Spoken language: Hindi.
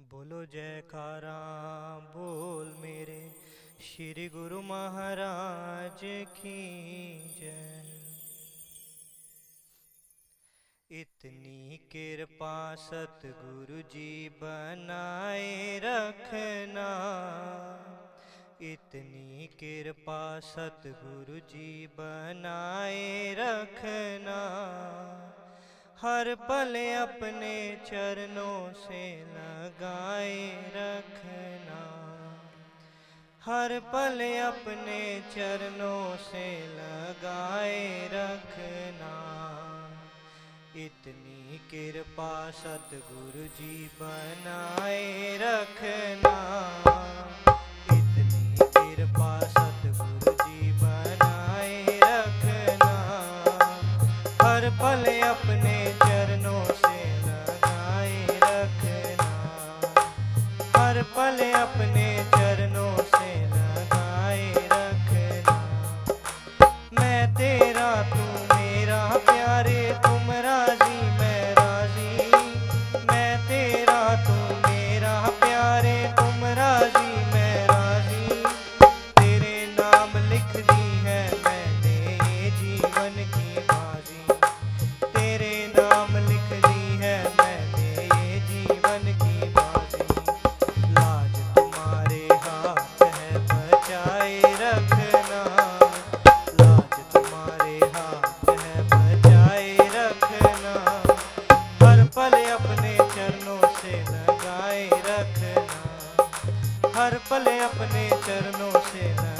बोलो जयकारा, बोल मेरे श्री गुरु महाराज की जय। इतनी कृपा सतगुरु जी बनाए रखना। इतनी कृपा सतगुरु जी बनाए रखना। हर पल अपने चरणों से लगाए रखना। हर पल अपने चरणों से लगाए रखना। इतनी कृपा सतगुरु जी बनाए रखना। पल अपने बनाए रखना। हर पल अपने चरणों से ना